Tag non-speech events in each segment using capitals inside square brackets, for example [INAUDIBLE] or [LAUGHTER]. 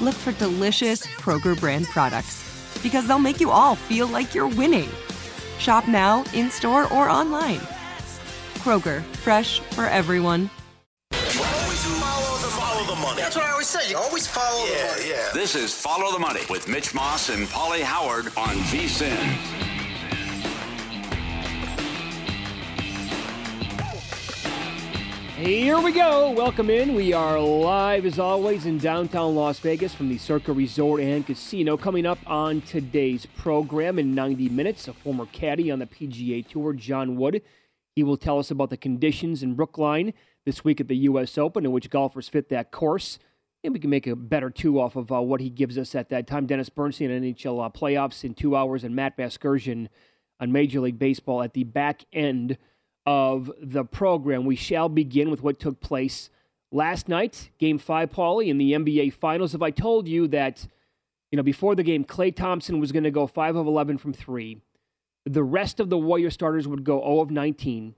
look for delicious Kroger brand products because they'll make you all feel like you're winning. Shop now, in store, or online. Kroger, fresh for everyone. Always Follow the money. That's what I always say. You always follow the money. yeah. This is Follow the Money with Mitch Moss and Paulie Howard on VSIN. Here we go. Welcome in. We are live as always in downtown Las Vegas from the Circa Resort and Casino. Coming up on today's program in 90 minutes, a former caddy on the PGA Tour, John Wood. He will tell us about the conditions in Brookline this week at the U.S. Open and which golfers fit that course. And we can make a better two off of uh, what he gives us at that time. Dennis Bernstein on NHL uh, playoffs in two hours, and Matt Vasgersian on Major League Baseball at the back end of the program. We shall begin with what took place last night, Game Five, Paulie, in the NBA Finals. If I told you that, you know, before the game, Klay Thompson was going to go five of eleven from three, the rest of the Warrior starters would go zero of nineteen.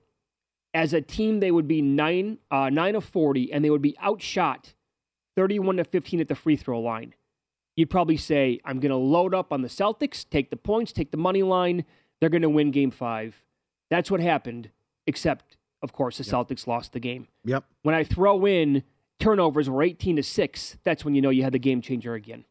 As a team, they would be nine uh, nine of forty, and they would be outshot thirty-one to fifteen at the free throw line. You'd probably say, "I'm going to load up on the Celtics, take the points, take the money line. They're going to win Game Five. That's what happened except of course the Celtics lost the game. Yep. When I throw in turnovers were 18 to 6, that's when you know you had the game changer again.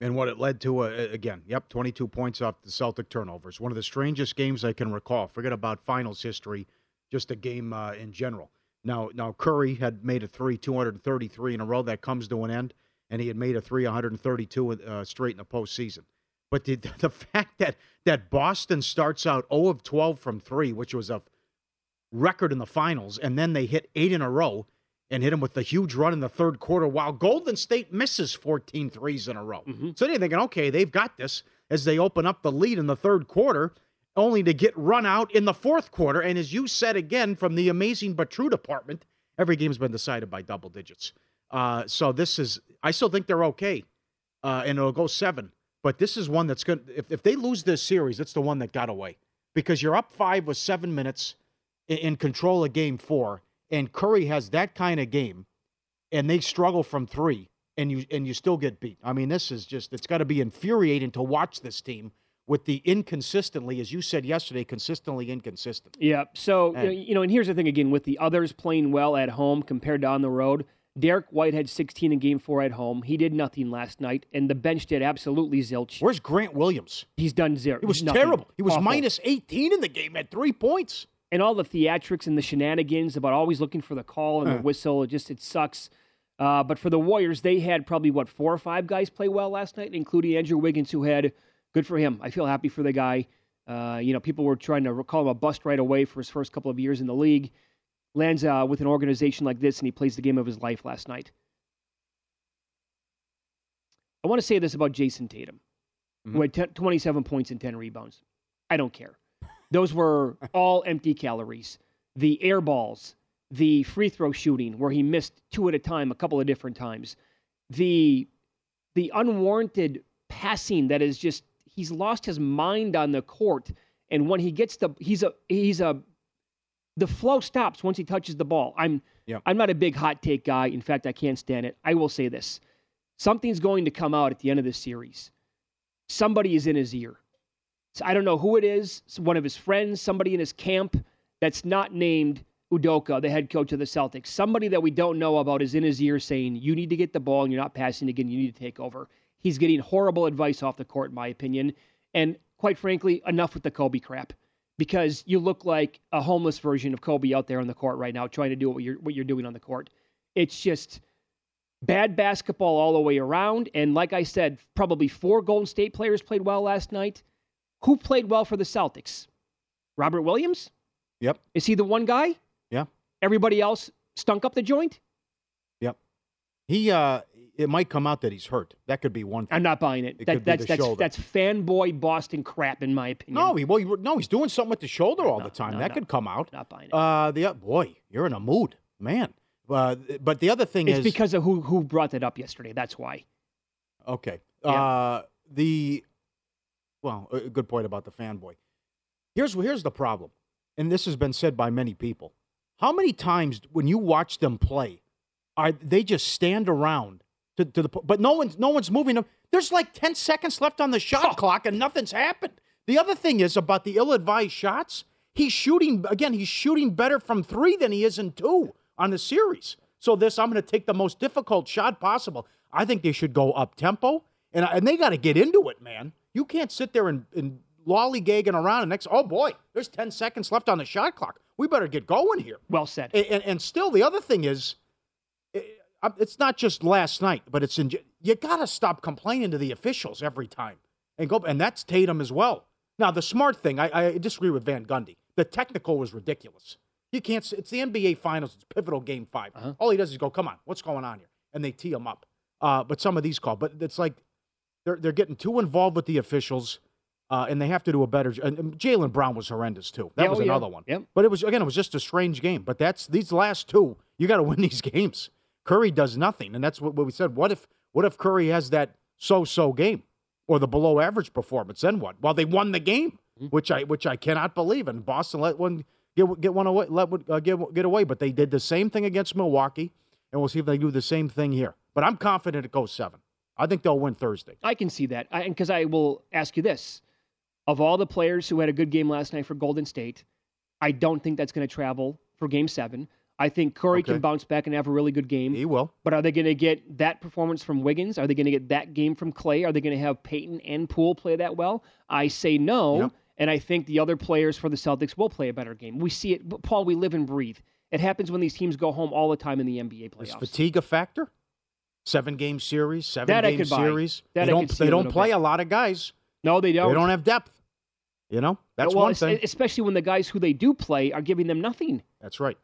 And what it led to, uh, again, yep, 22 points off the Celtic turnovers. One of the strangest games I can recall. Forget about finals history, just a game uh, in general. Now, now Curry had made a three, 233 in a row. That comes to an end, and he had made a three, 132 uh, straight in the postseason. But the [LAUGHS] the fact that that Boston starts out 0 of 12 from three, which was a record in the finals, and then they hit eight in a row and hit him with the huge run in the third quarter, while Golden State misses 14 threes in a row. So they're thinking, okay, they've got this as they open up the lead in the third quarter, only to get run out in the fourth quarter. And as you said again from the amazing but true department, every game's been decided by double digits. Uh, so this is, I still think they're okay, uh, and it'll go seven. But this is one that's going. to If if they lose this series, it's the one that got away because you're up five with seven minutes in, in control of game four, and Curry has that kind of game, and they struggle from three, and you and you still get beat. I mean, this is just it's got to be infuriating to watch this team with the inconsistently, as you said yesterday, consistently inconsistent. Yeah. So, And- you know, and here's the thing again with the others playing well at home compared to on the road. Derrick White had 16 in game four at home. He did nothing last night, and the bench did absolutely zilch. Where's Grant Williams? He's done zero. It was nothing. terrible. He was minus 18 in the game at three points. and all the theatrics and the shenanigans about always looking for the call and Huh. the whistle. It just it sucks. Uh, but for the Warriors, they had probably what four or five guys play well last night, including Andrew Wiggins, who had good for him. I feel happy for the guy. Uh, you know, people were trying to call him a bust right away for his first couple of years in the league. Lands uh, with an organization like this, and he plays the game of his life last night. I want to say this about Jayson Tatum, mm-hmm. who had t- 27 points and 10 rebounds. I don't care. Those were [LAUGHS] all empty calories. The air balls, the free throw shooting, where he missed two at a time a couple of different times, the the unwarranted passing that is just he's lost his mind on the court. And when he gets the he's a he's a the flow stops once he touches the ball. I'm yep. I'm not a big hot take guy. In fact, I can't stand it. I will say this. Something's going to come out at the end of this series. Somebody is in his ear. So I don't know who it is, one of his friends, somebody in his camp that's not named Udoka, the head coach of the Celtics. Somebody that we don't know about is in his ear saying, You need to get the ball and you're not passing again. You need to take over. He's getting horrible advice off the court, in my opinion. And quite frankly, enough with the Kobe crap. Because you look like a homeless version of Kobe out there on the court right now, trying to do what you're what you're doing on the court. It's just bad basketball all the way around. And like I said, probably four Golden State players played well last night. Who played well for the Celtics? Robert Williams? Yep. Is he the one guy? Yeah. Everybody else stunk up the joint? Yep. He uh it might come out that he's hurt. That could be one thing. I'm not buying it. it that, that's that's shoulder. that's fanboy Boston crap in my opinion. No, he well, he, no, he's doing something with the shoulder all no, the time. No, that no, could come out. Not buying it. Uh the boy, you're in a mood, man. Uh, but the other thing it's is because of who who brought that up yesterday. That's why. Okay. Yeah. Uh the well, a good point about the fanboy. Here's here's the problem, and this has been said by many people. How many times when you watch them play, are they just stand around to, to the but no one's no one's moving them. There's like ten seconds left on the shot Oh. clock and nothing's happened. The other thing is about the ill-advised shots. He's shooting again. He's shooting better from three than he is in two on the series. So this, I'm going to take the most difficult shot possible. I think they should go up tempo, and and they got to get into it, man. You can't sit there and, and lollygagging around and next. Oh boy, there's ten seconds left on the shot clock. We better get going here. Well said. And, and, and still, the other thing is, it's not just last night, but it's in. You got to stop complaining to the officials every time, and go. And that's Tatum as well. Now, the smart thing, I, I disagree with Van Gundy. The technical was ridiculous. You can't. It's the NBA Finals. It's pivotal game 5 Uh-huh. All he does is go, "Come on, what's going on here?" And they tee him up. Uh, but some of these call, but it's like they're they're getting too involved with the officials, uh, and they have to do a better. Jaylen Brown was horrendous too. That Yeah, was oh, yeah. another one. Yep. But it was again, it was just a strange game. But that's these last two. You got to win these [LAUGHS] games. Curry does nothing, and that's what, what we said. What if what if Curry has that so-so game or the below average performance? Then what? Well, they won the game, Mm-hmm. which I which I cannot believe. And Boston let one get get one away, let uh, get get away. But they did the same thing against Milwaukee, and we'll see if they do the same thing here. But I'm confident it goes seven. I think they'll win Thursday. I can see that. Because I, will ask you this. Of all the players who had a good game last night for Golden State, I don't think that's going to travel for game seven. I think Curry Okay. can bounce back and have a really good game. He will. But are they going to get that performance from Wiggins? Are they going to get that game from Klay? Are they going to have Payton and Poole play that well? I say no. Yep. And I think the other players for the Celtics will play a better game. We see it, Paul. We live and breathe. It happens when these teams go home all the time in the NBA playoffs. Is fatigue a factor? Seven game series, seven That game series. That they don't. They don't play bit. a lot of guys. No, they don't. They don't have depth. You know that's well, one thing. especially when the guys who they do play are giving them nothing. That's right.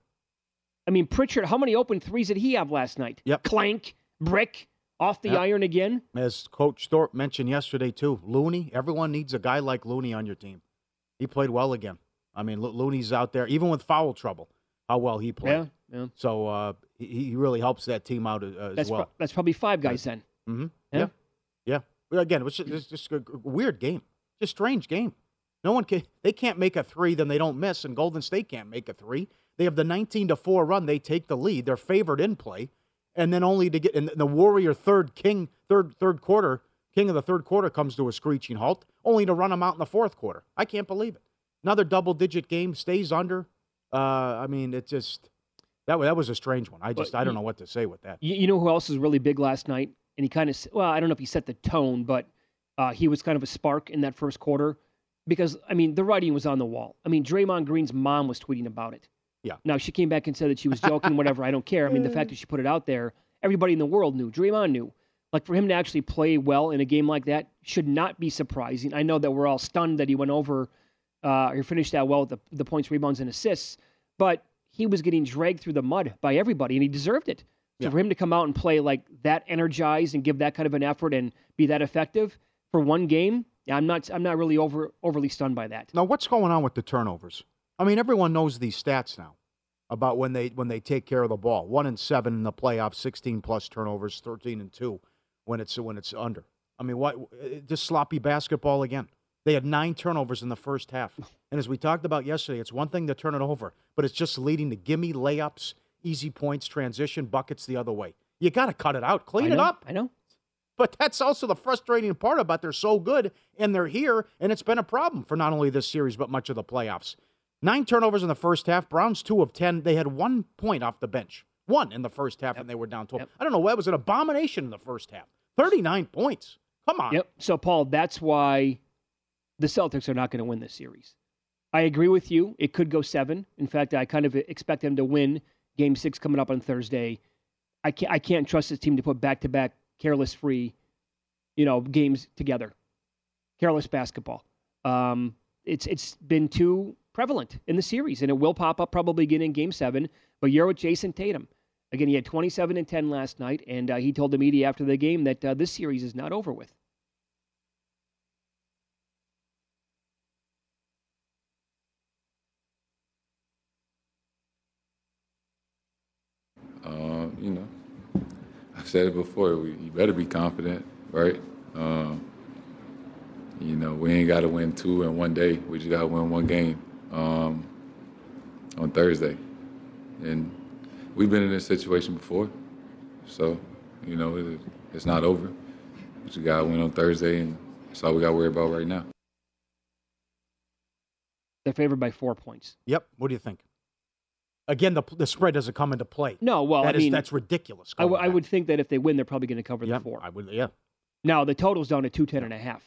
I mean, Pritchard, how many open threes did he have last night? Yep. Clank, brick, off the Yep. iron again. As Coach Thorpe mentioned yesterday too, Looney. Everyone needs a guy like Looney on your team. He played well again. I mean, Lo- Looney's out there, even with foul trouble. How well he played. Yeah, yeah. So uh, he, he really helps that team out uh, as That's well. pro- that's probably five guys then. Mm-hmm. Yeah. Yeah. yeah. Again, it was just, it's just a weird game. Just strange game. No one can. They can't make a three, then they don't miss, and Golden State can't make a three. They have the 19 to four run. They take the lead. They're favored in play, and then only to get in the Warrior third king third third quarter king of the third quarter comes to a screeching halt, only to run them out in the fourth quarter. I can't believe it. Another double digit game stays under. Uh, I mean, it just that that was a strange one. I just But I don't you- know what to say with that. You, you know who else was really big last night? And he kind of, well, I don't know if he set the tone, but uh, he was kind of a spark in that first quarter because, I mean, the writing was on the wall. I mean, Draymond Green's mom was tweeting about it. Yeah. Now, she came back and said that she was joking, whatever. I don't care. I mean, the fact that she put it out there, everybody in the world knew. Draymond knew. Like for him to actually play well in a game like that should not be surprising. I know that we're all stunned that he went over uh, or finished that well with the, the points, rebounds, and assists, but he was getting dragged through the mud by everybody, and he deserved it. So Yeah. for him to come out and play like that energized and give that kind of an effort and be that effective for one game, yeah, I'm not I'm not really over overly stunned by that. Now, what's going on with the turnovers? I mean, everyone knows these stats now about when they when they take care of the ball. One and seven in the playoffs, sixteen plus turnovers, thirteen and two when it's when it's under. I mean, what just sloppy basketball again? They had nine turnovers in the first half, [LAUGHS] and as we talked about yesterday, it's one thing to turn it over, but it's just leading to gimme layups, easy points, transition buckets the other way. You got to cut it out, clean I it up. I know. But that's also the frustrating part about they're so good and they're here, and it's been a problem for not only this series but much of the playoffs. Nine turnovers in the first half. Browns two of ten. They had one point off the bench, one in the first half, and they were down twelve. I don't know. That was an abomination in the first half. Thirty-nine points. Come on. Yep. So, Paul, that's why the Celtics are not going to win this series. I agree with you. It could go seven. In fact, I kind of expect them to win game six coming up on Thursday. I can't, I can't trust this team to put back to back careless free, you know, games together. Careless basketball. Um, it's it's been too prevalent in the series, and it will pop up probably again in game seven. But you're with Jayson Tatum. Again, he had 27 and 10 last night, and uh, he told the media after the game that uh, this series is not over with. Um, you know, I've said it before. We, you better be confident, right? Um, you know, we ain't got to win two in one day. We just got to win one game um, on Thursday, and we've been in this situation before. So, you know, it, it's not over. We just got to win on Thursday, and that's all we got to worry about right now. They're favored by four points. Yep. What do you think? Again, the the spread doesn't come into play. No, well, That I is- mean, that's ridiculous. I, w- going I would think that if they win, they're probably going to cover the four. I would. Yeah. Now the total's down to two ten and a half.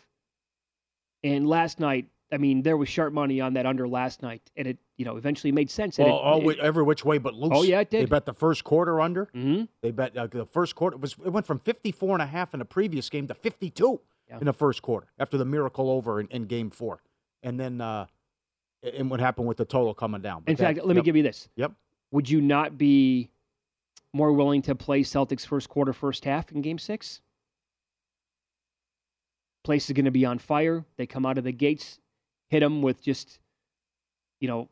And last night, I mean, there was sharp money on that under last night, and it you know eventually made sense. All, it- all it- wi- every which way but loose. Oh, yeah, it did. They bet the first quarter under. Mm-hmm. They bet uh, the first quarter it was it went from 54 and a half in the previous game to 52 Yeah. in the first quarter after the miracle over in, in game four. And then uh and what happened with the total coming down. But in fact, that- let me give you this. Yep. Would you not be more willing to play Celtics first quarter, first half in Game Six? Place is going to be on fire. They come out of the gates, hit them with just, you know,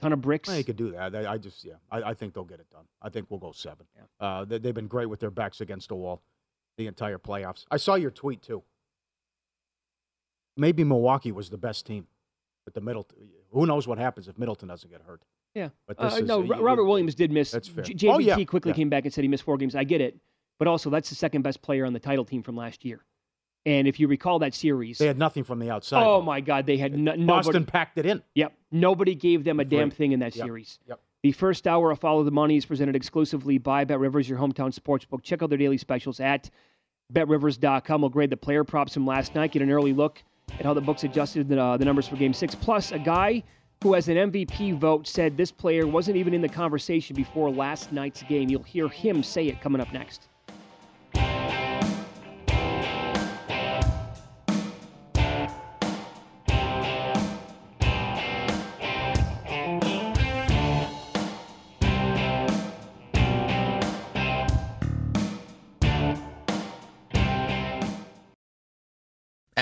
ton of bricks. You could do that. I, I just, yeah, I, I think they'll get it done. I think we'll go seven. Uh, they, they've been great with their backs against the wall the entire playoffs. I saw your tweet too. Maybe Milwaukee was the best team, but the Middleton. Who knows what happens if Middleton doesn't get hurt? Yeah. But this Uh, is, no, you- Ro- you- Robert Williams did miss. That's fair. J- JVT Oh, yeah, quickly yeah. came back and said he missed four games. I get it, but also that's the second best player on the title team from last year. And if you recall that series, They had nothing from the outside. oh my God, they had no, Boston nobody. packed it in. Yep, nobody gave them a damn thing in that Yep, series. yep. The first hour of Follow the Money is presented exclusively by Bet Rivers, your hometown sportsbook. Check out their daily specials at betrivers.com. We'll grade the player props from last night, get an early look at how the books adjusted the, uh, the numbers for Game 6. Plus, a guy who has an MVP vote said this player wasn't even in the conversation before last night's game. You'll hear him say it coming up next.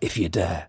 If you dare.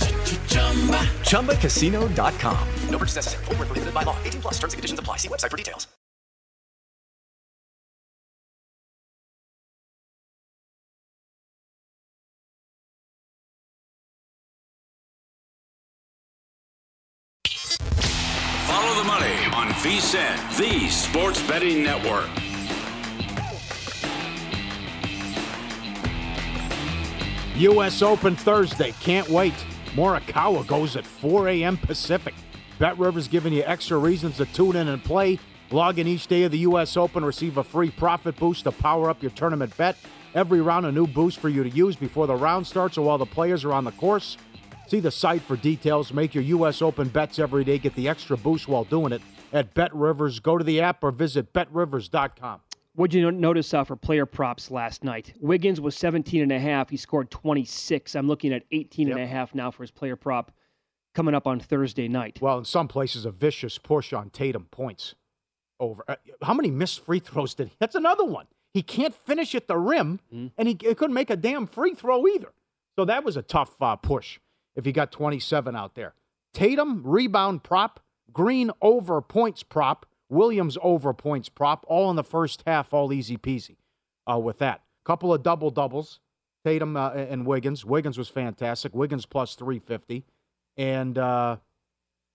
ChumbaCasino.com. No purchase necessary. Full prohibited by law. 18 plus terms and conditions apply. See website for details. Follow the money on VSIN, the Sports Betting Network. U.S. Open Thursday. Can't wait. Morikawa goes at 4 a.m. Pacific. Bet Rivers giving you extra reasons to tune in and play. Log in each day of the U.S. Open, receive a free profit boost to power up your tournament bet. Every round, a new boost for you to use before the round starts or while the players are on the course. See the site for details. Make your U.S. Open bets every day. Get the extra boost while doing it at Bet Rivers. Go to the app or visit betrivers.com. What'd you notice uh, for player props last night? Wiggins was 17 and a half. He scored 26. I'm looking at 18 yep. and a half now for his player prop coming up on Thursday night. Well, in some places, a vicious push on Tatum points over. Uh, how many missed free throws did he? That's another one. He can't finish at the rim, mm-hmm. and he, he, couldn't make a damn free throw either. So that was a tough uh, push if he got 27 out there. Tatum, rebound prop. Green over points prop. Williams over points prop, all in the first half, all easy peasy uh, with that. Couple of double doubles, Tatum uh, and Wiggins. Wiggins was fantastic. Wiggins plus 350. And uh,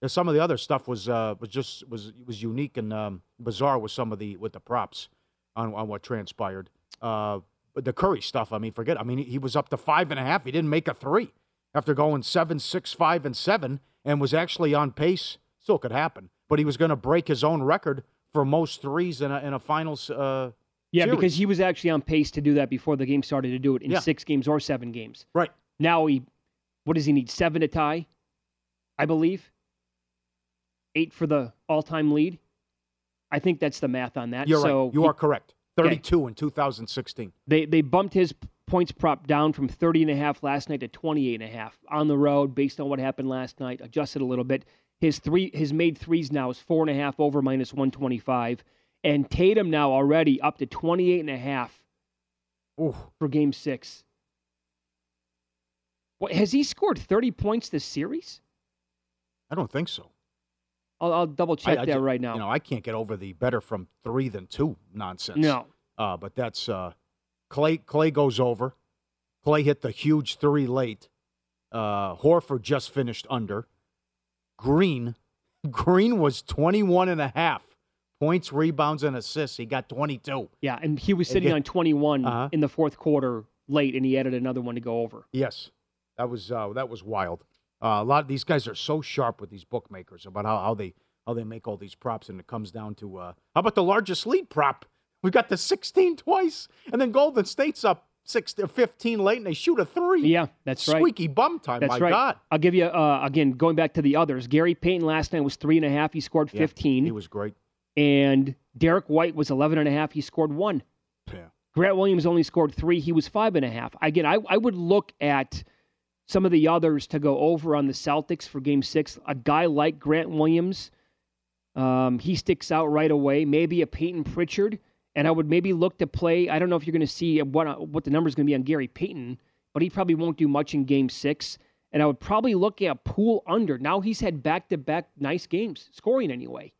some of the other stuff was uh, was just was was unique and um, bizarre with some of the with the props on, on what transpired. Uh, the Curry stuff, I mean, forget. I mean, he was up to five and a half. He didn't make a three after going seven, six, five, and seven, and was actually on pace. Still could happen but he was going to break his own record for most threes in a, in a finals. Uh, yeah, series. because he was actually on pace to do that before the game started to do it in yeah. six games or seven games. Right. Now he, what does he need? Seven to tie, I believe. Eight for the all-time lead. I think that's the math on that. You're so right. You he, are correct. 32 okay. in 2016. They they bumped his points prop down from 30 and a half last night to 28 and a half on the road based on what happened last night. Adjusted a little bit. His three, his made threes now is four and a half over minus 125. And Tatum now already up to 28 and a half Ooh. for game six. What, has he scored 30 points this series? I don't think so. I'll, I'll double check I, I that just, right now. You know, I can't get over the better from three than two nonsense. No. Uh, but that's uh, Klay. Klay goes over. Klay hit the huge three late. Uh, Horford just finished under. Green, Green was 21 and a half points, rebounds, and assists. He got 22. Yeah, and he was sitting on 21 uh-huh. in the fourth quarter late, and he added another one to go over. Yes, that was uh, that was wild. Uh, a lot of these guys are so sharp with these bookmakers about how, how they how they make all these props, and it comes down to uh, how about the largest lead prop? We got the 16 twice, and then Golden State's up six to 15 late and they shoot a three. Yeah, that's Squeaky right. Squeaky bum time. That's My right. God. I'll give you, uh, again, going back to the others. Gary Payton last night was three and a half. He scored 15. Yeah, he was great. And Derrick White was 11 and a half. He scored one. Yeah. Grant Williams only scored three. He was five and a half. Again, I, I would look at some of the others to go over on the Celtics for game six. A guy like Grant Williams, um, he sticks out right away. Maybe a Payton Pritchard and I would maybe look to play. I don't know if you're going to see what what the number is going to be on Gary Payton, but he probably won't do much in Game Six. And I would probably look at Poole under. Now he's had back to back nice games, scoring anyway.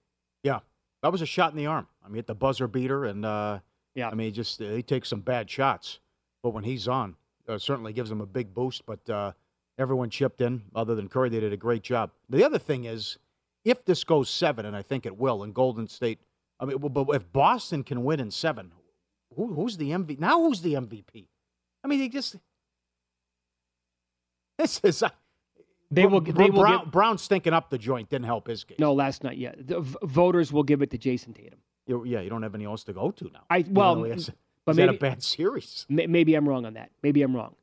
Yeah, that was a shot in the arm. I mean, hit the buzzer beater, and uh, Yeah. I mean, just uh, he takes some bad shots, but when he's on, uh, certainly gives him a big boost. But uh, everyone chipped in, other than Curry. They did a great job. The other thing is, if this goes seven, and I think it will, in Golden State, I mean, but if Boston can win in seven, who, who's the MVP? Now who's the MVP? I mean, he just this is. Uh, They will. They will Brown, give, Brown stinking up the joint didn't help his game. no, last night. Yeah, the v- voters will give it to Jayson Tatum. You- yeah, you don't have any else to go to now. I well, he has- but he's had maybe a bad series. Maybe I'm wrong on that. Maybe I'm wrong.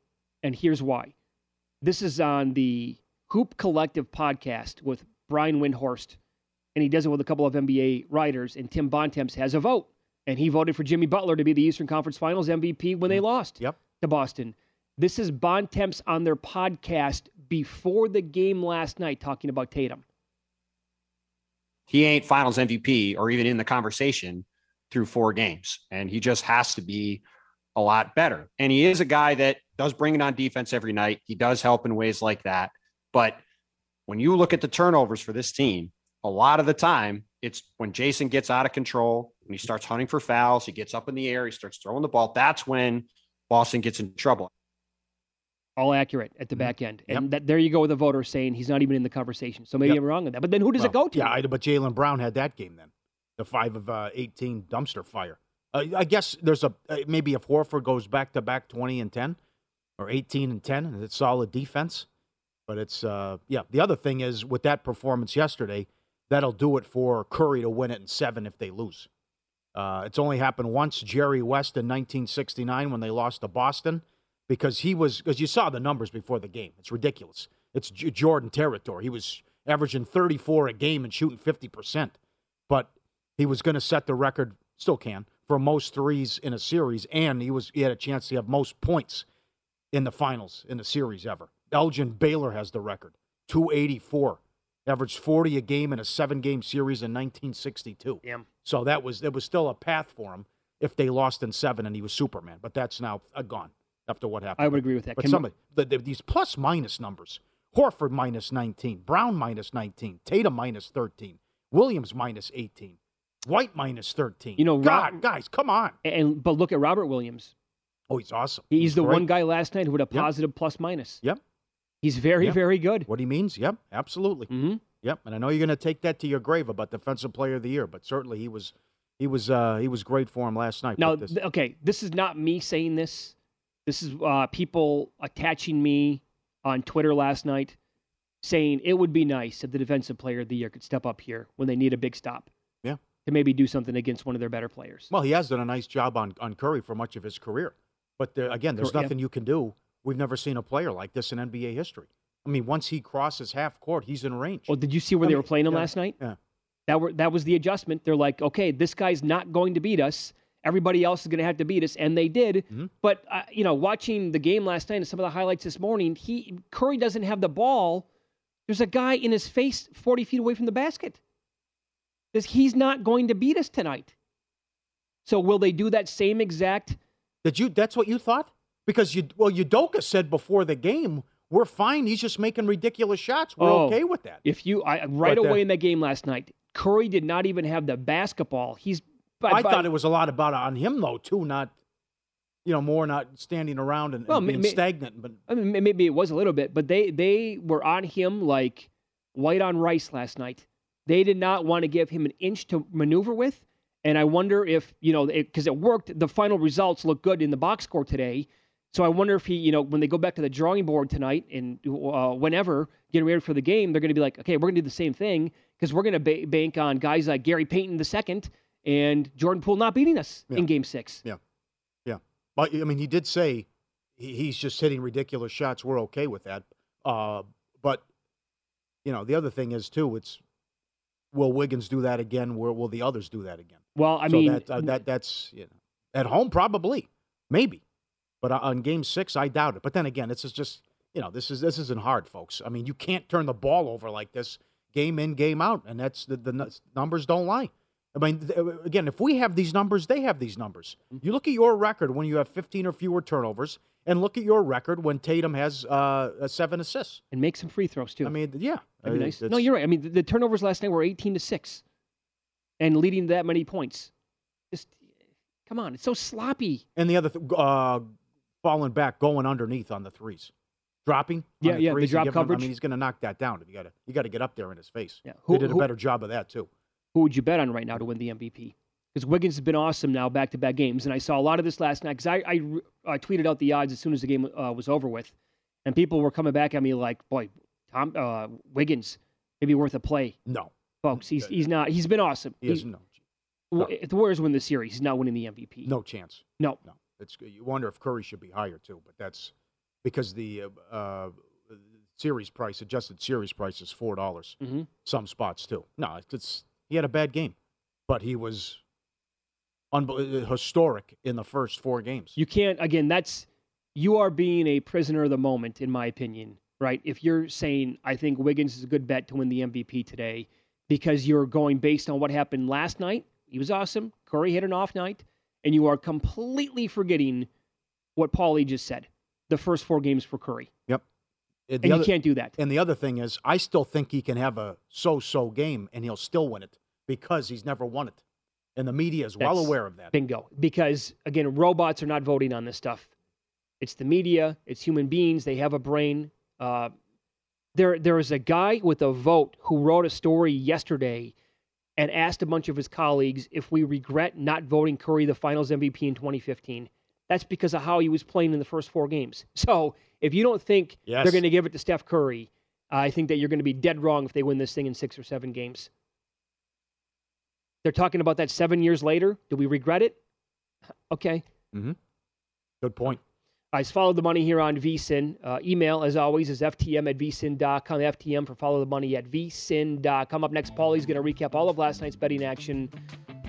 And here's why. This is on the Hoop Collective podcast with Brian Windhorst, and he does it with a couple of NBA writers. And Tim Bontemps has a vote, and he voted for Jimmy Butler to be the Eastern Conference Finals MVP when they mm. lost Yep. to Boston. This is Bontemps on their podcast before the game last night talking about Tatum. he ain't finals MVP or even in the conversation through four games. And he just has to be a lot better. And he is a guy that does bring it on defense every night. He does help in ways like that. But when you look at the turnovers for this team, a lot of the time it's when Jayson gets out of control, when he starts hunting for fouls, he gets up in the air, he starts throwing the ball. That's when Boston gets in trouble. All accurate at the back end. And that, there you go with the voter saying he's not even in the conversation. So maybe Yep. I'm wrong on that. But then who does it go to? Yeah, I, but Jaylen Brown had that game then, the five of uh, eighteen dumpster fire. Uh, I guess there's a uh, maybe if Horford goes back to back twenty and ten, or eighteen and ten, and it's solid defense. But it's uh, yeah. The other thing is with that performance yesterday, that'll do it for Curry to win it in seven if they lose. Uh, it's only happened once. Jerry West in 1969 when they lost to Boston, because he was because you saw the numbers before the game. It's ridiculous. It's J- Jordan territory. He was averaging 34 a game and shooting 50 percent, but he was going to set the record. Still can for most threes in a series, and he was he had a chance to have most points in the finals in the series ever. Elgin Baylor has the record, 284, averaged 40 a game in a seven-game series in 1962. Damn. So that was there was still a path for him if they lost in seven and he was Superman, but that's now uh, gone after what happened. I would agree with that. But Can- somebody the, the, these plus minus numbers: Horford minus 19, Brown minus 19, Tatum minus 13, Williams minus 18, White minus 13. You know, God, Rob- guys, come on. And but look at Robert Williams. Oh, he's awesome. He's the great. one guy last night who had a Yep. positive plus minus. Yep. He's very, Yep. very good. What he means? Yep, absolutely. Mm-hmm. Yep, and I know you're going to take that to your grave about defensive player of the year, but certainly he was, he was, uh, he was great for him last night. Now, this- th- okay, this is not me saying this. This is uh, people attaching me on Twitter last night saying it would be nice if the defensive player of the year could step up here when they need a big stop yeah. to maybe do something against one of their better players. Well, he has done a nice job on, on Curry for much of his career. But there, again, there's yeah. nothing you can do. We've never seen a player like this in NBA history. I mean, once he crosses half court, he's in range. Well, did you see where I they mean, were playing him yeah, last night? Yeah. That were that was the adjustment. They're like, okay, this guy's not going to beat us. Everybody else is going to have to beat us, and they did. Mm-hmm. But uh, you know, watching the game last night and some of the highlights this morning, he Curry doesn't have the ball. There's a guy in his face, forty feet away from the basket. This- He's not going to beat us tonight. So will they do that same exact? Did you? That's what you thought? Because you, well, Udoka said before the game, we're fine. He's just making ridiculous shots. We're Oh, okay with that. If you I, right But, uh, away in that game last night, Curry did not even have the basketball. He's. I thought it was a lot about on him though too, not you know more not standing around and, and Well, ma- being ma- stagnant. But I mean, maybe it was a little bit, but they they were on him like white on rice last night. They did not want to give him an inch to maneuver with, and I wonder if you know because it, worked. The final results look good in the box score today, so I wonder if he you know when they go back to the drawing board tonight and uh, whenever getting ready for the game, they're going to be like, okay, we're going to do the same thing because we're going to ba- bank on guys like Gary Payton the second and Jordan Poole not beating us in Game Six. Yeah, yeah. But I mean, he did say he's just hitting ridiculous shots. We're okay with that. Uh, but you know, the other thing is too. It's will Wiggins do that again? Will will the others do that again? Well, I So mean, that, uh, that that's you know, at home probably, maybe, but uh, on Game Six, I doubt it. But then again, this is just you know, this is this isn't hard, folks. I mean, you can't turn the ball over like this game in, game out, and that's the, the numbers don't lie. I mean, again, if we have these numbers, they have these numbers. You look at your record when you have 15 or fewer turnovers, and look at your record when Tatum has uh, seven assists and make some free throws too. I mean, yeah, be Uh, nice. No, you're right. I mean, the, the turnovers last night were 18 to six, and leading that many points. Just Come on, it's so sloppy. And the other, th- uh, falling back, going underneath on the threes, dropping. Yeah, yeah, the drop giving him- coverage. I mean, he's going to knock that down. You got to, you got to get up there in his face. Yeah, Who, Who- did a who- better job of that too? Who would you bet on right now to win the MVP? Because Wiggins has been awesome now, back to back games, and I saw a lot of this last night. Because I, I, tweeted out the odds as soon as the game uh, was over with, and people were coming back at me like, "Boy, Tom uh, Wiggins, maybe worth a play." No, folks, he's he's not. He's been awesome. He has He- no, w- If the Warriors win the series, he's not winning the MVP. no chance. No, no. It's you wonder if Curry should be higher too, but that's because the uh, uh, series price, adjusted series price, is four dollars. Mhm. Some spots too. No, it's, it's he had a bad game, but he was unbel- historic in the first four games. You can't. Again, that's you are being a prisoner of the moment, in my opinion. Right? If you're saying I think Wiggins is a good bet to win the MVP today because you're going based on what happened last night, he was awesome. Curry had an off night, and you are completely forgetting what Paulie just said. The first four games for Curry. Yep. And you can't do that. And the other thing is, I still think he can have a so-so game and he'll still win it because he's never won it, and the media is well That's aware of that. Bingo. Because again, robots are not voting on this stuff. It's the media. It's human beings. They have a brain. Uh, there, there is a guy with a vote who wrote a story yesterday and asked a bunch of his colleagues if we regret not voting Curry the Finals MVP in 2015. That's because of how he was playing in the first four games. [LAUGHS] So if you don't think Yes. they're going to give it to Steph Curry, I think that you're going to be dead wrong if they win this thing in six or seven games. They're talking about that seven years later. Do we regret it? [SIGHS] Okay. Mm-hmm. Good point. Guys, follow the money here on VSIN. Uh, email, as always, is ftm at vsin.com. FTM for follow the money at vsin.com. Up next, Paulie's going to recap all of last night's betting action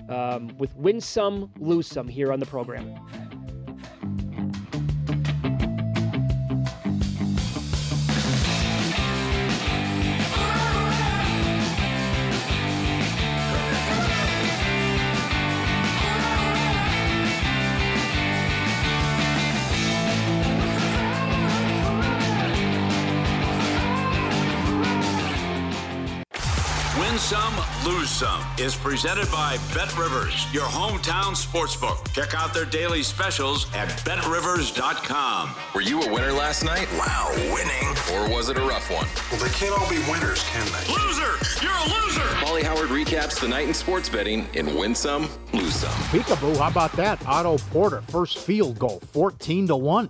um, with win some, lose some here on the program. Some is presented by Bet Rivers, your hometown sportsbook. Check out their daily specials at betrivers.com. Were you a winner last night? Wow, winning. Or was it a rough one? Well, they can't all be winners, can they? Loser! You're a loser! Paulie Howard recaps the night in sports betting in Win Some, Lose Some. Peekaboo, how about that? Otto Porter, first field goal, 14 to 1.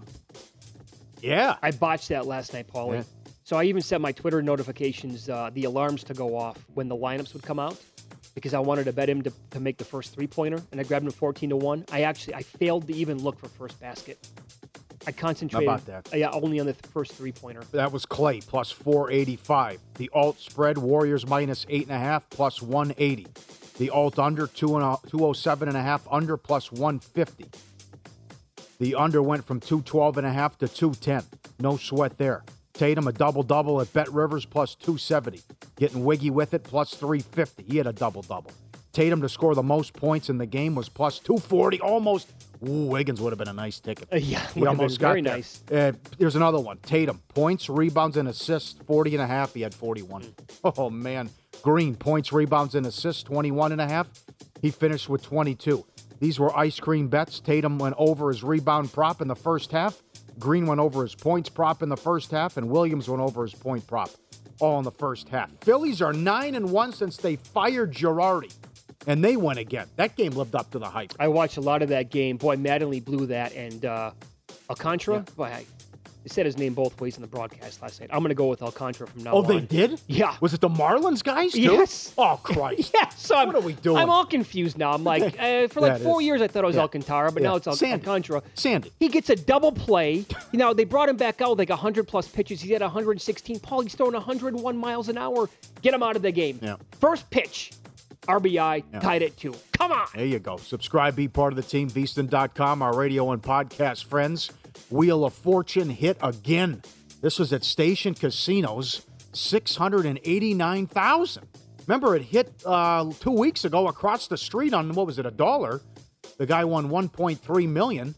Yeah. I botched that last night, Paulie. Yeah. So I even set my Twitter notifications, uh, the alarms to go off when the lineups would come out because I wanted to bet him to, to make the first three pointer, and I grabbed him 14 to 1. I actually I failed to even look for first basket. I concentrated about that? yeah, only on the th- first three pointer. That was Klay plus 485. The alt spread Warriors minus eight and a half plus 180. The alt under two and a, 207 and a half under plus 150. The under went from 212 and a half to 210. No sweat there. Tatum a double double at Bet Rivers plus 270. Getting wiggy with it plus 350. He had a double double. Tatum to score the most points in the game was plus 240. Almost. Ooh, Wiggins would have been a nice ticket. Uh, yeah, he would have been almost got very there. nice. Uh, there's another one. Tatum, points, rebounds, and assists, 40 and a half. He had 41. Oh, man. Green, points, rebounds, and assists, 21 and a half. He finished with 22. These were ice cream bets. Tatum went over his rebound prop in the first half. Green went over his points prop in the first half, and Williams went over his point prop all in the first half. Phillies are 9 and 1 since they fired Girardi, and they won again. That game lived up to the hype. I watched a lot of that game. Boy, Mattingly blew that, and uh, Alcantara. Boy, I, they said his name both ways in the broadcast last night. I'm going to go with Alcantara from now Oh, on. Oh, they did? Yeah. Was it the Marlins guys, too? Yes. Oh, Christ. [LAUGHS] Yeah, so I'm, What are we doing? I'm all confused now. I'm [LAUGHS] like, uh, for like four is. years, I thought it was Yeah. Alcantara, but Yeah. now it's Al- Sandy. Alcantara. Sandy. He gets a double play. You know, they brought him back out with like 100 plus pitches. He's at 116. Paul, he's throwing 101 miles an hour. Get him out of the game. Yeah. First pitch, RBI, Yeah. tied it two. Come on. There you go. Subscribe, be part of the team, VSIN.com, our radio and podcast friends. Wheel of Fortune hit again. This was at Station Casinos, 689,000. Remember, it hit uh, two weeks ago across the street on, what was it, a dollar? The guy won 1.3 million.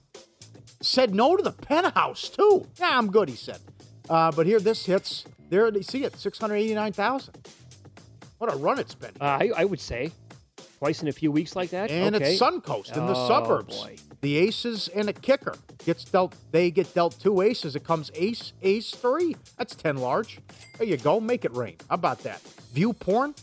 Said no to the penthouse, too. Yeah, I'm good, he said. Uh, but here, this hits. There, you see it, 689,000. What a run it's been. Uh, I, I would say. Twice in a few weeks like that? And okay. it's Suncoast in the Oh, suburbs. boy. The aces and a kicker gets dealt. They get dealt two aces. It comes ace, ace three. That's ten large. There you go. Make it rain. How about that? View porn.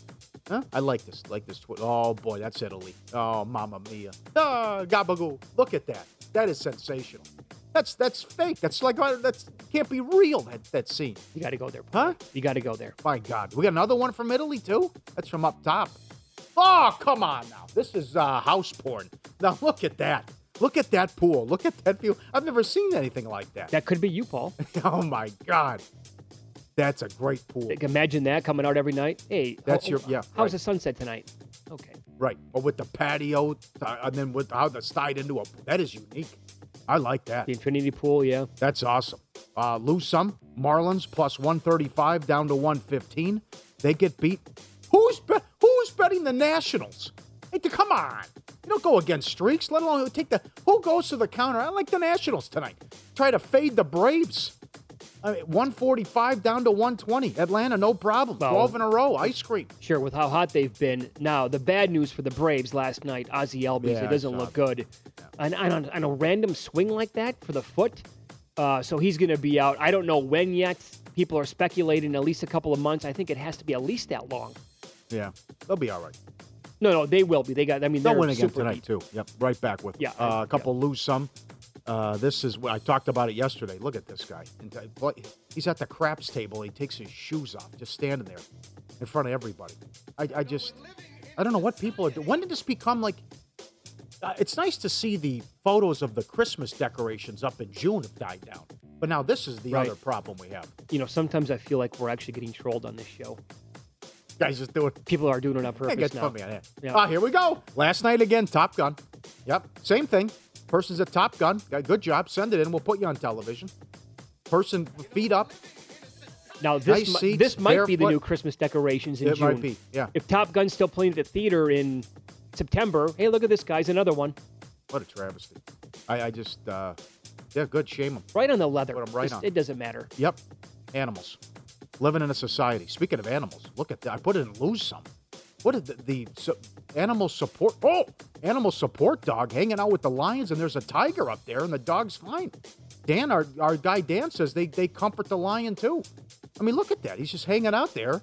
Huh? I like this. Like this. Twi- oh boy, that's Italy. Oh, mamma mia. Ah, gabagoo. Look at that. That is sensational. That's that's fake. That's like uh, that's can't be real. That that scene. You got to go there. Huh? You got to go there. My God, we got another one from Italy too. That's from up top. Oh, come on now. This is uh, house porn. Now look at that. Look at that pool. Look at that view. I've never seen anything like that. That could be you, Paul. [LAUGHS] oh my God, that's a great pool. Like, Imagine that coming out every night. Hey, That's your- yeah, How's right. the sunset tonight? Okay. Right, but with the patio, uh, and then with how that's tied into a that is unique. I like that. The infinity pool, yeah. That's awesome. Uh, lose some Marlins plus one thirty five down to one fifteen. They get beat. Who's bet? Who's betting the Nationals? Hey, come on! You don't go against streaks. Let alone take the. Who goes to the counter? I like the Nationals tonight. Try to fade the Braves. I mean, one forty five down to one twenty. Atlanta, no problem. Well- Twelve in a row. Ice cream. Sure, with how hot they've been. Now, the bad news for the Braves last night, Ozzy Albies, Yeah, it doesn't look good. And, and on, on a random swing like that for the foot, uh, so he's going to be out. I don't know when yet. People are speculating at least a couple of months. I think it has to be at least that long. Yeah, they'll be all right. No, no, they will be. They got. I mean, They'll they're win again super tonight deep. too. Yep, right back with Yeah, uh, a couple lose some. Uh, this is I talked about it yesterday. Look at this guy. Uh, He's at the craps table. He takes his shoes off, just standing there in front of everybody. I, I just I don't know what people are doing. When did this become like? Uh, it's nice to see the photos of the Christmas decorations up in June have died down, but now this is the Right. other problem we have. You know, sometimes I feel like we're actually getting trolled on this show. Guys just doing. People are doing it on purpose now. put me on it. Yeah. Ah, here we go. Last night again, Top Gun. Yep, same thing. Person's at Top Gun. Good job. Send it in. We'll put you on television. Person feet up. Now this Nice mi- seats, this might be the new Christmas decorations in It June. might be, yeah. If Top Gun's still playing at the theater in September, hey, look at this guy's another one. What a travesty. I, I just, uh, yeah, good. Shame them. Right on the leather. Put 'em right Just- on. It doesn't matter. Yep. Animals. Living in a society. Speaking of animals, look at that. I put it in lose some. What is the, the so, animal support? Oh, animal support dog hanging out with the lions, and there's a tiger up there, and the dog's fine. Dan, our, our guy Dan says they, they comfort the lion too. I mean, look at that. He's just hanging out there.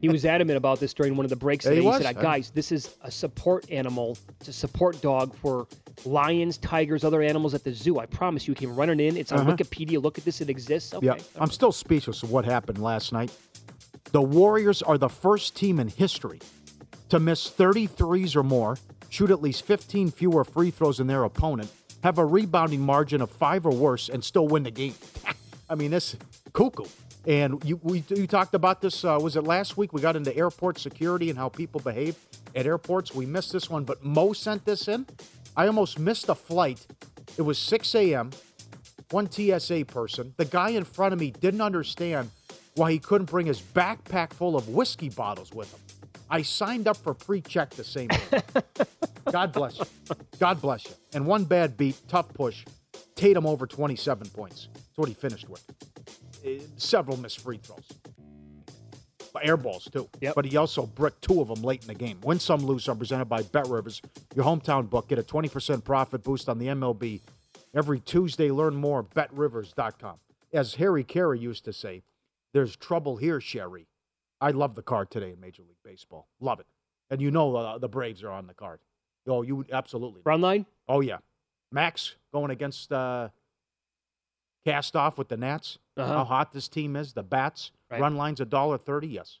He was adamant about this during one of the breaks Yeah, he. He, said, "Guys, this is a support animal. It's a support dog for lions, tigers, other animals at the zoo. I promise you, you can run it in. It's on Uh-huh. Wikipedia. Look at this; it exists. Okay, Yeah, I'm still speechless of what happened last night. The Warriors are the first team in history to miss 33s or more, shoot at least 15 fewer free throws than their opponent, have a rebounding margin of five or worse, and still win the game. [LAUGHS] I mean, this cuckoo. And you we you talked about this. Uh, was it last week? We got into airport security and how people behave at airports. We missed this one, but Mo sent this in. I almost missed a flight. It was 6 a.m one TSA person, the guy in front of me didn't understand why he couldn't bring his backpack full of whiskey bottles with him. I signed up for pre-check the same day. [LAUGHS] God bless you. God bless you. And one bad beat, tough push. Tatum over 27 points. That's what he finished with. Uh, Several missed free throws. Air balls, too. But he also bricked two of them late in the game. Win some, lose some, presented by Bet Rivers, your hometown book. Get a 20% profit boost on the MLB every Tuesday. Learn more at betrivers.com. As Harry Caray used to say, there's trouble here, Sherry. I love the card today in Major League Baseball. Love it. And you know uh, the Braves are on the card. Oh, you absolutely. Run line? Oh, yeah. Max going against uh, Cast Off with the Nats. Uh-huh. How hot this team is. The Bats. Right. Run lines a dollar thirty. Yes.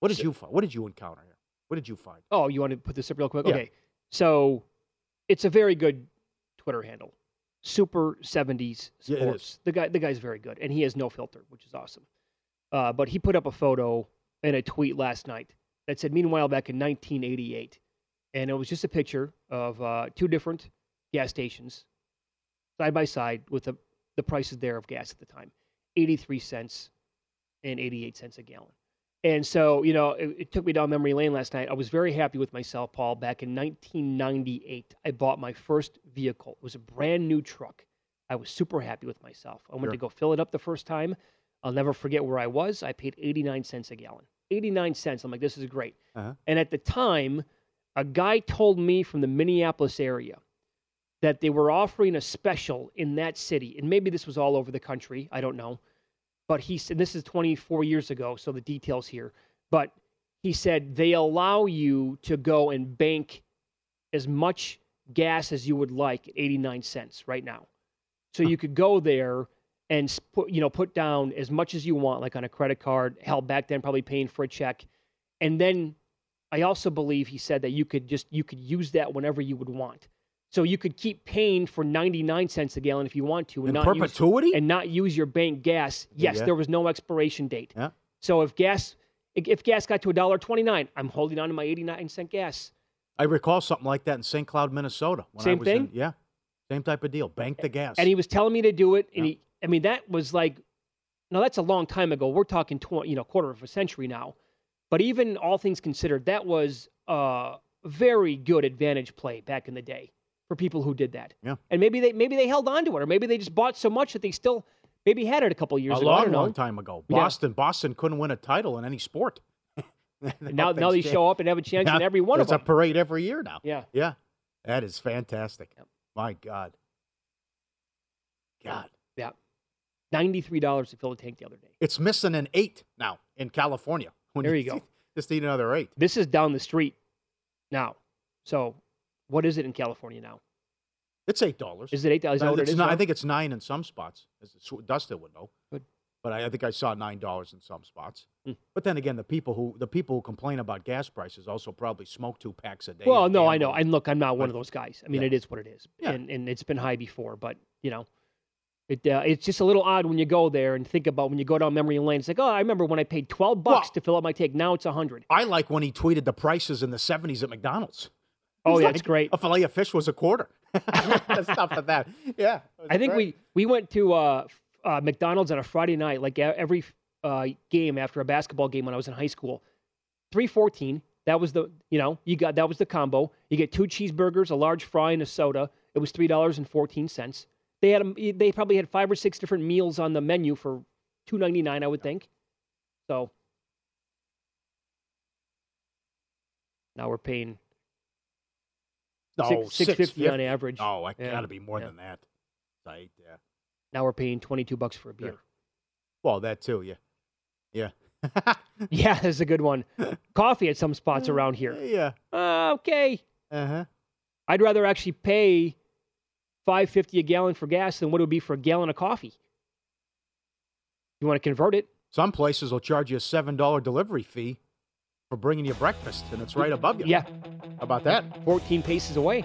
What did you find? What did you encounter here? What did you find? Oh, you want to put this up real quick? Yeah. Okay. So it's a very good Twitter handle. Super 70s Yeah, it sports. is. the guy the guy's very good and he has no filter, which is awesome. Uh, but he put up a photo and a tweet last night that said meanwhile back in 1988 and it was just a picture of uh, two different gas stations side by side with the the prices there of gas at the time. 83 cents and 88 cents a gallon. And so, you know, it, it took me down memory lane last night. I was very happy with myself, Paul. Back in 1998, I bought my first vehicle. It was a brand new truck. I was super happy with myself. I went Sure. to go fill it up the first time. I'll never forget where I was. I paid 89 cents a gallon. 89 cents. I'm like, this is great. Uh-huh. And at the time, A guy told me from the Minneapolis area that they were offering a special in that city, and maybe this was all over the country. I don't know, but he said this is 24 years ago, so the details here. But he said they allow you to go and bank as much gas as you would like at 89 cents right now. So you could go there and put you know put down as much as you want, like on a credit card. Hell, back then probably paying for a check, and then I also believe he said that you could just you could use that whenever you would want. So you could keep paying for 99 cents a gallon if you want to, and In not perpetuity? use, and not use your bank gas. Yes, yeah. there was no expiration date. Yeah. So if gas if gas got to $1.29, I'm holding on to my 89 cent gas. I recall something like that in St. Cloud, Minnesota. When I Same was thing? In, yeah, same type of deal. Bank the gas. And he was telling me to do it. And he, I mean, that was like, now that's a long time ago. We're talking, 20, you know, quarter of a century now. But even all things considered, that was a very good advantage play back in the day for people who did that. Yeah. And maybe they maybe they held on to it, or maybe they just bought so much that they still maybe had it a couple years a ago. I long, long time ago. Yeah. Boston, Boston couldn't win a title in any sport. [LAUGHS] Now, now they show up and have a chance in every one of them. a parade every year now. Yeah. Yeah. That is fantastic. My God. God. Yeah. $93 to fill a tank the other day. It's missing an eight now in California. [LAUGHS] When There you go. [LAUGHS] Just need another eight. This is down the street now. So what is it in California now? It's eight dollars. Is it eight dollars? What it It's is not- now? I think it's nine in some spots. Dustin would know. Good. But I, I think I saw nine dollars in some spots. Hmm. But then again, the people who the people who complain about gas prices also probably smoke two packs a day. Well, no, I know. And look, I'm not one of those guys. I mean, Yeah. it is what it is, Yeah. and and it's been high before. But you know, it uh, it's just a little odd when you go there and think about when you go down memory lane. It's like, oh, I remember when I paid twelve bucks to fill up my tank. Now it's a hundred. I like when he tweeted the prices in the '70s at McDonald's. Oh, He's yeah, like, it's great. A fillet of fish was a quarter. Stuff like that. Yeah. I think great. we we went to uh, uh, McDonald's on a Friday night, like every uh, game after a basketball game when I was in high school. Three fourteen. That was the you know you got that was the combo. You get two cheeseburgers, a large fry, and a soda. It was three dollars and fourteen cents. They had a, they probably had five or six different meals on the menu for two ninety nine, I would think. So now we're paying No, six fifty on average. Oh, I Yeah, got to be more yeah. than that. Right, yeah. Now we're paying twenty two bucks for a beer. Well, that too. Yeah. Yeah. [LAUGHS] [LAUGHS] Yeah, that's a good one. Coffee at some spots around here. Yeah. Uh, okay. Uh huh. I'd rather actually pay five fifty a gallon for gas than what it would be for a gallon of coffee. You want to convert it? Some places will charge you a seven dollar delivery fee for bringing you breakfast, and it's right above you. Yeah. How about that? 14 paces away.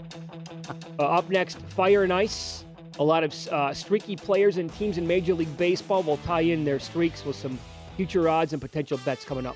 Uh, up next, Fire and Ice. A lot of uh, streaky players and teams in Major League Baseball will tie in their streaks with some future odds and potential bets coming up.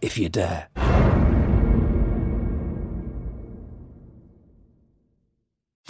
if you dare.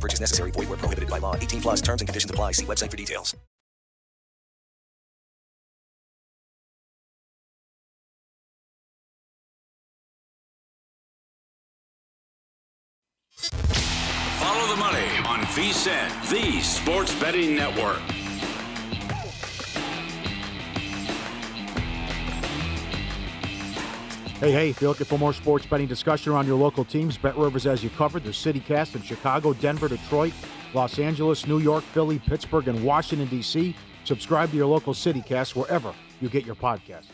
Purchase necessary. Void where prohibited by law. 18 plus terms and conditions apply. See website for details. Follow the money on VSIN, the sports betting network. Hey, hey, if you're looking for more sports betting discussion around your local teams, Bet Rivers has you covered. The CityCast in Chicago, Denver, Detroit, Los Angeles, New York, Philly, Pittsburgh, and Washington, D.C. Subscribe to your local CityCast wherever you get your podcast.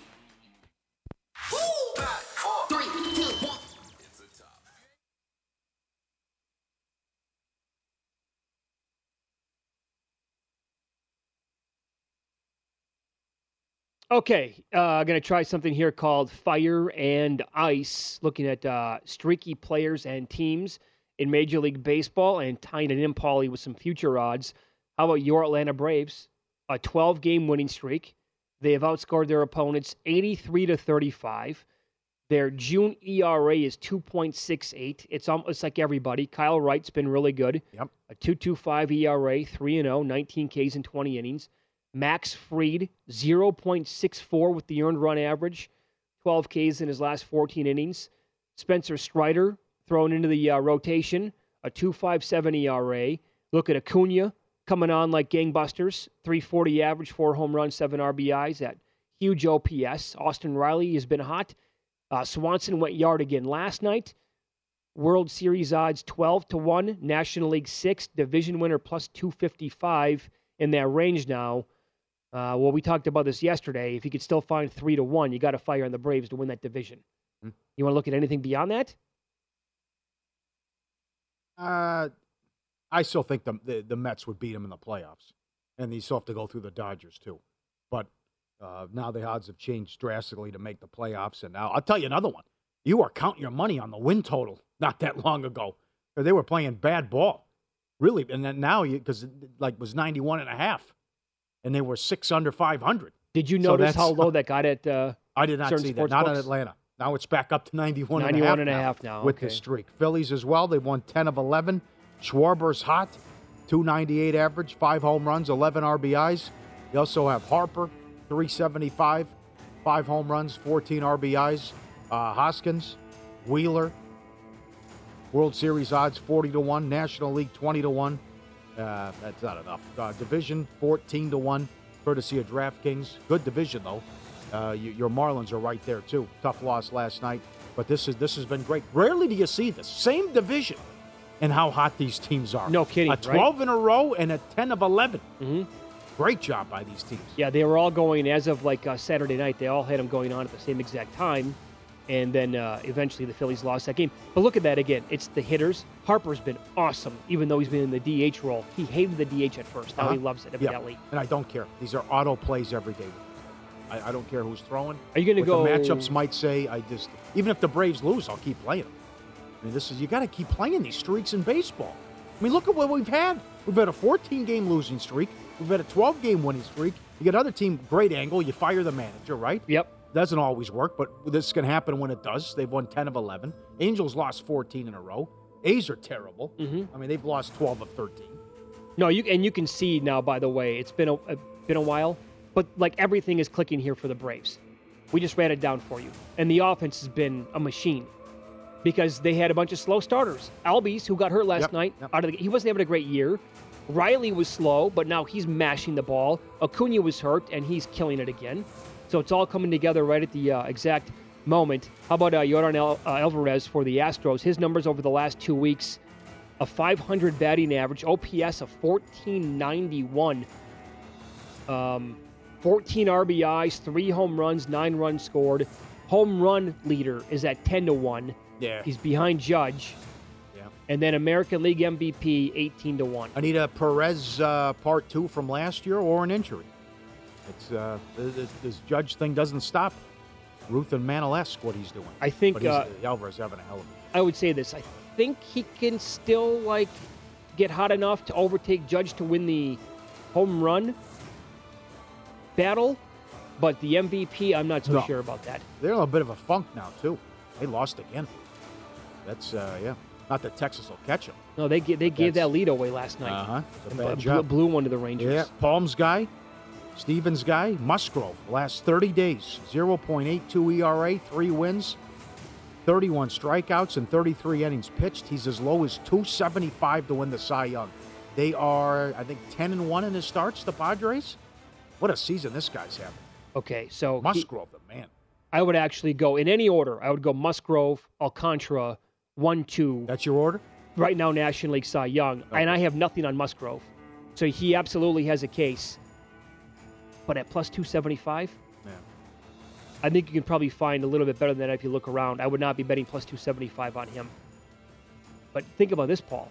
Okay, uh, I'm going to try something here called Fire and Ice, looking at uh, streaky players and teams in Major League Baseball and tying it in, Paulie, with some future odds. How about your Atlanta Braves? A 12 game winning streak. They have outscored their opponents 83 to 35. Their June ERA is 2.68. It's almost like everybody. Kyle Wright's been really good. Yep. A 2.25 ERA, 3 0, 19 Ks in 20 innings. Max Fried, 0.64 with the earned run average, 12 Ks in his last 14 innings. Spencer Strider thrown into the uh, rotation, a 2.57 ERA. Look at Acuna coming on like gangbusters, 340 average, four home runs, seven RBIs, that huge OPS. Austin Riley has been hot. Uh, Swanson went yard again last night. World Series odds 12 to 1, National League 6, division winner plus 255 in that range now. Uh, well, we talked about this yesterday. If you could still find three to one, you got to fire on the Braves to win that division. Hmm. You want to look at anything beyond that? Uh, I still think the, the the Mets would beat them in the playoffs, and they still have to go through the Dodgers too. But uh, now the odds have changed drastically to make the playoffs, and now I'll tell you another one. You were counting your money on the win total [LAUGHS] not that long ago. They were playing bad ball, really, and then now you because like was 91 and a half, and they were six under 500. Did you notice that's- how low [LAUGHS] that got at? Uh, I did not see that. Not in? Atlanta. Now it's back up to 91, 91 and and a half half now, with okay. the streak. Phillies as well. They've won 10 of 11. Schwarber's hot, 298 average, five home runs, 11 RBIs. You also have Harper, 375, five home runs, 14 RBIs. Uh, Hoskins, Wheeler, World Series odds 40 to 1, National League 20 to 1. Uh, that's not enough. Uh, division 14 to 1, courtesy of DraftKings. Good division, though. Uh, you, your Marlins are right there, too. Tough loss last night. But this is this has been great. Rarely do you see this. Same division and how hot these teams are. No kidding, A right? 12 in a row and a 10 of 11. Mm-hmm. Great job by these teams. Yeah, they were all going as of like uh, Saturday night. They all had them going on at the same exact time, and then uh, eventually the Phillies lost that game. But look at that again. It's the hitters. Harper's been awesome, even though he's been in the DH role. He hated the DH at first. Now he Uh-huh. loves it evidently. And I don't care. These are auto plays every day. I, I don't care who's throwing. Are you gonna go- The matchups might say. I just even if the Braves lose, I'll keep playing them. I mean, this is you got to keep playing these streaks in baseball. I mean, look at what we've had. We've had a 14 game losing streak. We've had a 12 game winning streak. You get another team, great angle. You fire the manager, right? Yep. Doesn't always work, but this can happen when it does. They've won 10 of 11. Angels lost 14 in a row. A's are terrible. Mm-hmm. I mean, they've lost 12 of 13. No, you and you can see now. By the way, it's been a, a been a while, but like everything is clicking here for the Braves. We just ran it down for you, and the offense has been a machine because they had a bunch of slow starters. Albies, who got hurt last Yep, night, out of the, he wasn't having a great year. Riley was slow, but now he's mashing the ball. Acuna was hurt, and he's killing it again. So it's all coming together right at the uh, exact moment. How about uh, Yordan Al- uh, Alvarez for the Astros? His numbers over the last two weeks a 500 batting average, OPS of 1491, um, 14 RBIs, three home runs, nine runs scored. home run leader is at 10 to 1. Yeah. He's behind Judge. Yeah. And then American League MVP 18 to 1. Anita Perez uh, part two from last year or an injury. It's uh, this, this judge thing doesn't stop. Ruth and Mantle-esque what he's doing. I think but he's, uh, Alvarez having a hell of a I would say this. I think he can still like get hot enough to overtake Judge to win the home run battle, but the MVP, I'm not so No. sure about that. They're in a bit of a funk now too. They lost again. That's uh, yeah. Not that Texas will catch them. No, they they gave that lead away last night. Blew, job. blew one to the Rangers. Yeah, Palms guy, Stevens guy, Musgrove. Last 30 days, 0.82 ERA, three wins, 31 strikeouts, and 33 innings pitched. He's as low as 275 to win the Cy Young. They are, I think, 10 and one in his starts. The Padres. What a season this guy's having. Okay, so he- Musgrove, the man. I would actually go in any order. I would go Musgrove, Alcantara, one, two. That's your order. Right now, National League Cy Young, and I have nothing on Musgrove, so he absolutely has a case. But at plus two seventy five, Yeah. I think you can probably find a little bit better than that if you look around. I would not be betting plus two seventy five on him. But think about this, Paul.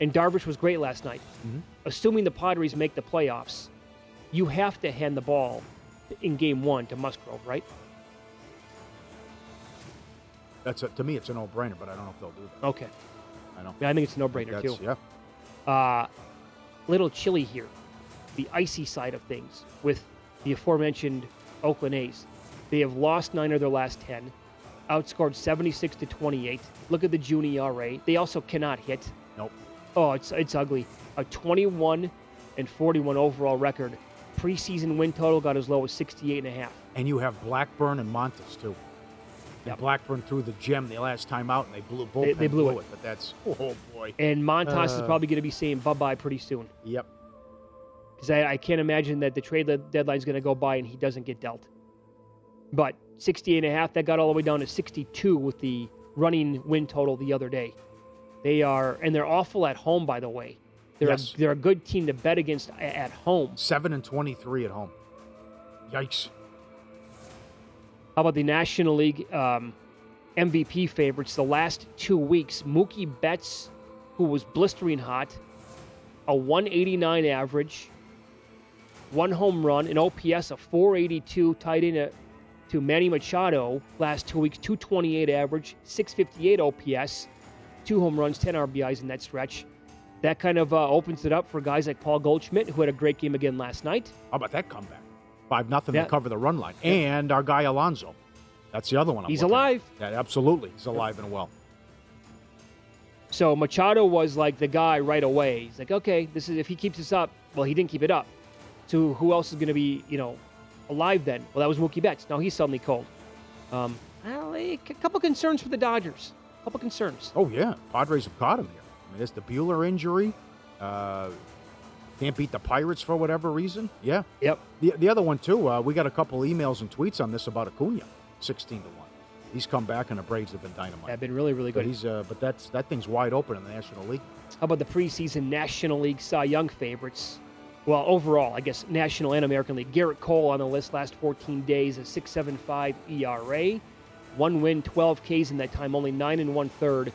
And Darvish was great last night. Mhm. Assuming the Padres make the playoffs, you have to hand the ball in Game One to Musgrove, right? That's a, to me, it's a no-brainer, but I don't know if they'll do that. Okay. I know. Yeah, I think it's a no-brainer too. Yeah. Uh, little chilly here, the icy side of things with the aforementioned Oakland A's. They have lost nine of their last ten, outscored 76 to 28. Look at the June ERA. They also cannot hit. Nope. Oh, it's it's ugly. A 21 and 41 overall record. Preseason win total got as low as 68 and a half. And you have Blackburn and Montas too. And Blackburn threw the gem the last time out, and they blew both. They- they blew it. But that's [LAUGHS] oh boy. And Montas is Uh, probably going to be saying bye bye pretty soon. Yep. Because I, I can't imagine that the trade deadline is going to go by and he doesn't get dealt. But 68 and a half, that got all the way down to 62 with the running win total the other day. They are, and they're awful at home, by the way. They're, Yes. a, they're a good team to bet against at home. Seven and twenty-three at home. Yikes. How about the National League um, MVP favorites? The last two weeks, Mookie Betts, who was blistering hot, a 189 average, one home run, an OPS of 482, tied in a, to Manny Machado last two weeks, 228 average, 658 OPS, two home runs, 10 RBIs in that stretch. That kind of uh, opens it up for guys like Paul Goldschmidt, who had a great game again last night. How about that comeback? Five nothing Yeah. to cover the run line, Yeah. and our guy Alonso. That's the other one. I'm He's looking at. alive. Yeah, absolutely. He's alive and well. So Machado was like the guy right away. He's like, okay, this is if he keeps this up. Well, he didn't keep it up. So who else is going to be, you know, alive then? Well, that was Mookie Betts. Now he's suddenly cold. Um, well, a couple concerns for the Dodgers. A couple concerns. Oh yeah, Padres have caught him here. I mean, it's the Buehler injury. Uh, can't beat the Pirates for whatever reason. Yeah. Yep. The, the other one too. Uh, we got a couple emails and tweets on this about Acuna, sixteen to one. He's come back, and the Braves have been dynamite. Have been really, really But good. he's uh, but that's that thing's wide open in the National League. How about the preseason National League Cy Young favorites? Well, overall, I guess National and American League. Gerrit Cole on the list last 14 days, a 6.75 ERA, one win, 12 Ks in that time, only nine and one third.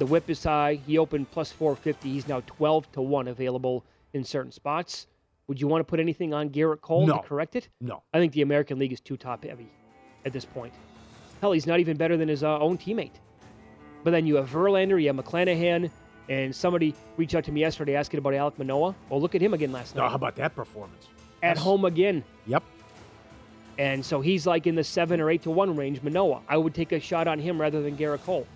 The whip is high. He opened plus 450. He's now 12 to one available in certain spots. Would you want to put anything on Gerrit Cole No. to correct it? No. I think the American League is too top heavy at this point. Hell, he's not even better than his uh, own teammate. But then you have Verlander, you have McClanahan, and somebody reached out to me yesterday asking about Alek Manoah. Well, look at him again last Oh, night. how about that performance? At Yes. home again. Yep. And so he's like in the seven or eight to one range. Manoah, I would take a shot on him rather than Gerrit Cole.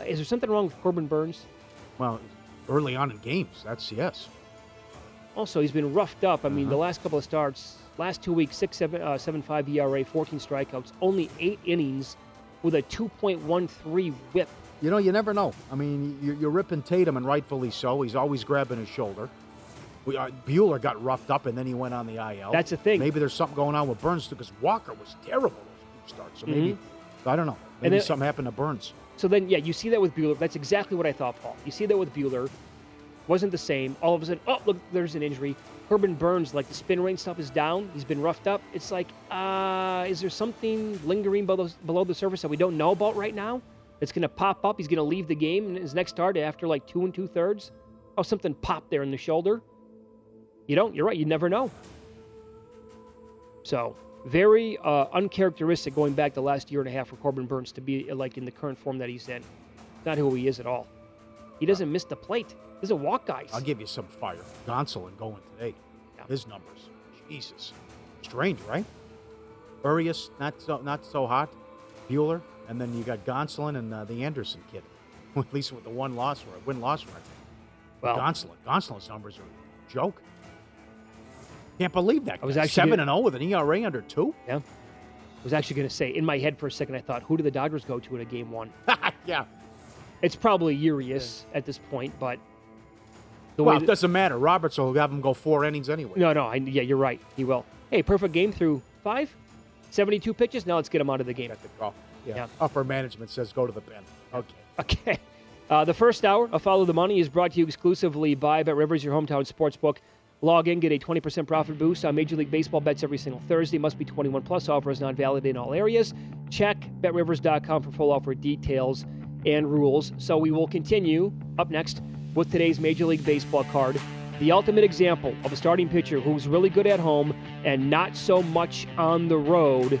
Uh, Is there something wrong with Corbin Burnes? Well, early on in games, that's yes. Also, he's been roughed up. I mean, the Uh-huh. last couple of starts, last two weeks, six seven uh, seven five ERA, fourteen strikeouts, only eight innings with a two point one three WHIP. You know, you never know. I mean, you're, you're ripping Tatum, and rightfully so. He's always grabbing his shoulder. We, uh, Buehler got roughed up, and then he went on the IL. That's the thing. Maybe there's something going on with Burnes too, because Walker was terrible those two starts. So maybe I don't know. Maybe then- something happened to Burnes. So then, yeah, you see that with Buehler. That's exactly what I thought, Paul. You see that with Buehler. Wasn't the same. All of a sudden, oh, look, there's an injury. Corbin Burnes, like the spin rate stuff is down. He's been roughed up. It's like, uh, is there something lingering below, below the surface that we don't know about right now? It's going to pop up. He's going to leave the game in his next start after like two and two thirds. Oh, something popped there in the shoulder. You don't. You're right. You never know. So very uh, uncharacteristic going back the last year and a half for Corbin Burnes to be like in the current form that he's in. Not who he is at all. He doesn't miss the plate. He doesn't walk guys. I'll give you some fire. Gonsolin going today. His numbers. Jesus. Strange, right? Urias, not so not so hot. Buehler, and then you got Gonsolin and uh, the Anderson kid. [LAUGHS] At least with the one loss or win loss record. Well, Gonsolin. Gonsolin's numbers are a joke. Can't believe that. I was actually seven gonna- and zero with an ERA under two. Yeah. I was actually going to say, in my head for a second, I thought, who do the Dodgers go to in a game one? [LAUGHS] yeah. It's probably Urias at this point, but the well, it doesn't matter. Roberts will have him go four innings anyway. no, no, I, yeah, you're right. He will. Hey, perfect game through five, 72 pitches. Now let's get him out of the game. Oh, yeah. Yeah. Upper management says go to the pen. Okay. Okay. Uh, the first hour of Follow the Money is brought to you exclusively by Bet Rivers, your hometown sportsbook. Log in, get a 20% profit boost on Major League Baseball bets every single Thursday. Must be 21 plus. Offer is not valid in all areas. Check betrivers.com for full offer details and rules. So we will continue up next with today's Major League Baseball card. The ultimate example of a starting pitcher who's really good at home and not so much on the road.